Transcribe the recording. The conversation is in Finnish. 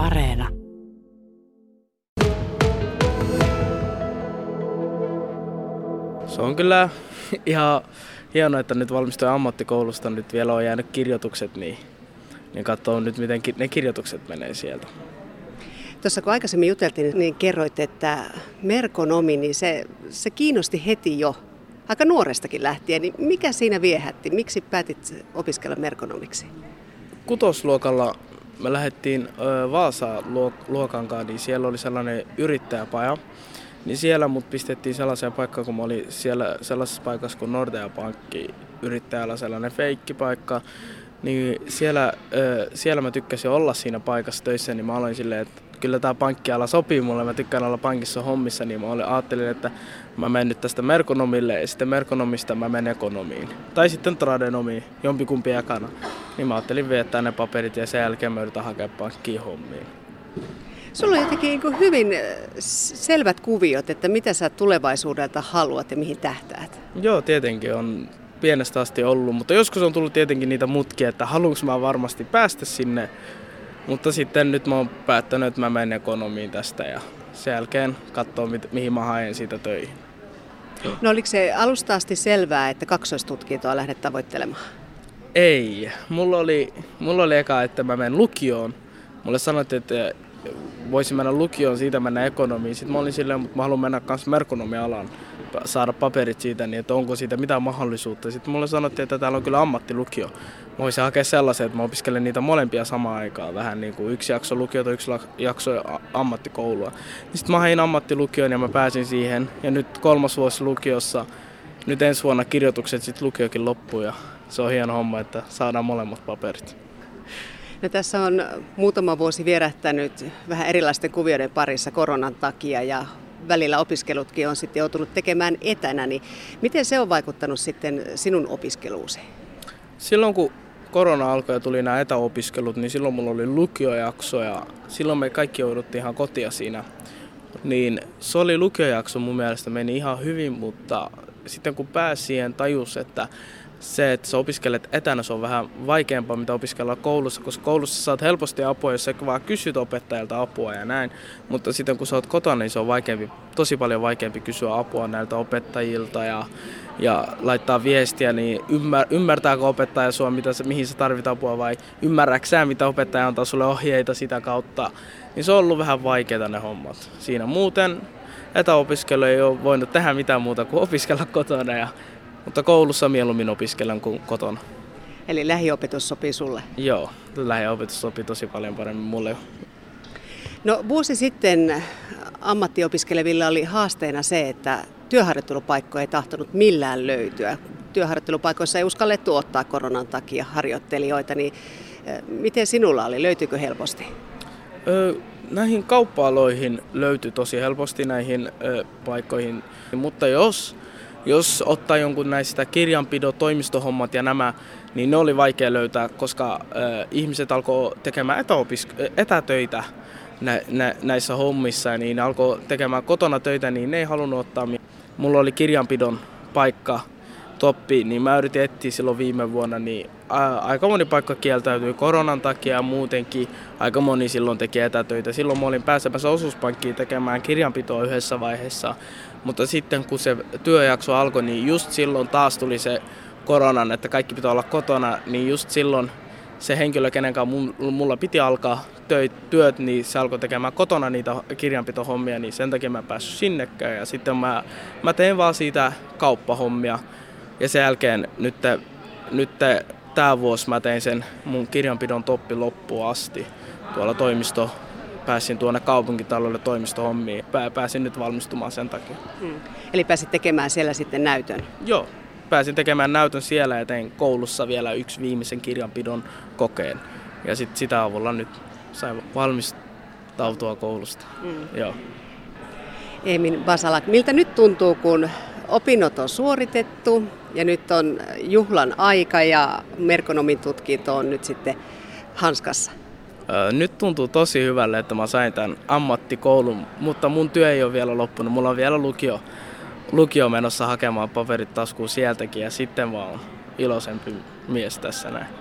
Areena. Se on kyllä ihan hienoa, että nyt valmistuin ammattikoulusta, nyt vielä on jäänyt kirjoitukset, niin, niin katsoo nyt miten ne kirjoitukset menee sieltä. Tuossa kun aikaisemmin juteltiin, niin kerroit, että merkonomi, niin se, se kiinnosti heti jo aika nuorestakin lähtien. Niin mikä siinä viehätti? Miksi päätit opiskella merkonomiksi? Kutosluokalla me lähdettiin Vaasaan luokan kanssa, niin siellä oli sellainen yrittäjäpaja. Niin siellä mut pistettiin sellaiseen paikkaan, kun mä olin siellä sellaisessa paikassa kuin Nordea Pankki yrittäjällä sellainen feikkipaikka. Niin siellä, siellä mä tykkäsin olla siinä paikassa töissä, niin mä aloin silleen, että kyllä tämä pankkiala sopii mulle, mä tykkään olla pankissa hommissa, niin mä ajattelin, että mä menen nyt tästä merkonomille ja sitten merkonomista mä menen ekonomiin. Tai sitten tradenomiin, jompikumpi ekana. Niin mä ajattelin viettää ne paperit ja sen jälkeen mä yritän hakea pankkiin hommiin. Sulla on jotenkin niin hyvin selvät kuviot, että mitä sä tulevaisuudelta haluat ja mihin tähtäät. Joo, tietenkin on pienestä asti ollut, mutta joskus on tullut tietenkin niitä mutkia, että haluanko mä varmasti päästä sinne mutta sitten nyt mä oon päättänyt, että mä menen ekonomiin tästä ja sen jälkeen katsoa, mihin mä haen siitä töihin. No oliko se alusta asti selvää, että kaksoistutkintoa lähdet tavoittelemaan? Ei. Mulla oli, mulla oli eka, että mä menen lukioon. Mulle sanottiin, että voisin mennä lukioon, siitä mennä ekonomiin. Sitten mä olin silleen, mutta mä haluan mennä myös merkonomialaan saada paperit siitä, niin että onko siitä mitään mahdollisuutta. Sitten mulle sanottiin, että täällä on kyllä ammattilukio. Mä voisin hakea sellaisen, että mä opiskelen niitä molempia samaan aikaan. Vähän niin kuin yksi jakso lukiota, yksi jakso ammattikoulua. Sitten mä hain ammattilukioon ja mä pääsin siihen. Ja nyt kolmas vuosi lukiossa. Nyt ensi vuonna kirjoitukset sitten lukiokin loppuu ja se on hieno homma, että saadaan molemmat paperit. No, tässä on muutama vuosi vierähtänyt vähän erilaisten kuvioiden parissa koronan takia ja välillä opiskelutkin on sitten joutunut tekemään etänä, niin miten se on vaikuttanut sitten sinun opiskeluusi? Silloin kun korona alkoi ja tuli nämä etäopiskelut, niin silloin mulla oli lukiojakso ja silloin me kaikki jouduttiin ihan kotia siinä. Niin se oli lukiojakso mun mielestä meni ihan hyvin, mutta sitten kun pääsi siihen tajus, että se, että sä opiskelet etänä, se on vähän vaikeampaa, mitä opiskella koulussa, koska koulussa saat helposti apua, jos sä vaan kysyt opettajalta apua ja näin. Mutta sitten kun sä oot kotona, niin se on vaikeampi, tosi paljon vaikeampi kysyä apua näiltä opettajilta ja, ja laittaa viestiä, niin ymmär, ymmärtääkö opettaja sua, mitä mihin sä tarvit apua vai ymmärräksä mitä opettaja antaa sulle ohjeita sitä kautta. Niin se on ollut vähän vaikeaa ne hommat. Siinä muuten etäopiskelu ei ole voinut tehdä mitään muuta kuin opiskella kotona ja mutta koulussa mieluummin opiskelen kuin kotona. Eli lähiopetus sopii sulle? Joo, lähiopetus sopii tosi paljon paremmin mulle. No vuosi sitten ammattiopiskelevilla oli haasteena se, että työharjoittelupaikkoja ei tahtonut millään löytyä. Työharjoittelupaikoissa ei uskallettu ottaa koronan takia harjoittelijoita, niin eh, miten sinulla oli? Löytyykö helposti? Näihin kauppa-aloihin löytyi tosi helposti näihin paikkoihin, mutta jos jos ottaa jonkun näistä kirjanpito, toimistohommat ja nämä, niin ne oli vaikea löytää, koska ihmiset alkoi tekemään etäopisk- etätöitä nä- nä- näissä hommissa, niin ne alkoi tekemään kotona töitä, niin ne ei halunnut ottaa. Mulla oli kirjanpidon paikka toppi, niin mä yritin etsiä silloin viime vuonna, niin aika moni paikka kieltäytyi koronan takia ja muutenkin aika moni silloin teki etätöitä. Silloin mä olin pääsemässä osuuspankkiin tekemään kirjanpitoa yhdessä vaiheessa, mutta sitten kun se työjakso alkoi, niin just silloin taas tuli se koronan, että kaikki pitää olla kotona, niin just silloin se henkilö, kenen kanssa mulla piti alkaa työt, niin se alkoi tekemään kotona niitä kirjanpitohommia, niin sen takia mä en päässyt sinnekään. Ja sitten mä, mä tein vaan siitä kauppahommia. Ja sen jälkeen nyt, nyt tämä vuosi mä tein sen mun kirjanpidon toppi loppuun asti tuolla toimisto pääsin tuonne kaupunkitalolle toimistohommiin. Pääsin nyt valmistumaan sen takia. Hmm. Eli pääsit tekemään siellä sitten näytön? Joo, pääsin tekemään näytön siellä ja tein koulussa vielä yksi viimeisen kirjanpidon kokeen. Ja sit sitä avulla nyt sain valmistautua koulusta. Hmm. Joo. Emin Basalak, miltä nyt tuntuu, kun opinnot on suoritettu ja nyt on juhlan aika ja merkonomin tutkinto on nyt sitten hanskassa? Nyt tuntuu tosi hyvälle, että mä sain tämän ammattikoulun, mutta mun työ ei ole vielä loppunut. Mulla on vielä lukio, lukio menossa hakemaan paperit taskuun sieltäkin ja sitten vaan iloisempi mies tässä näin.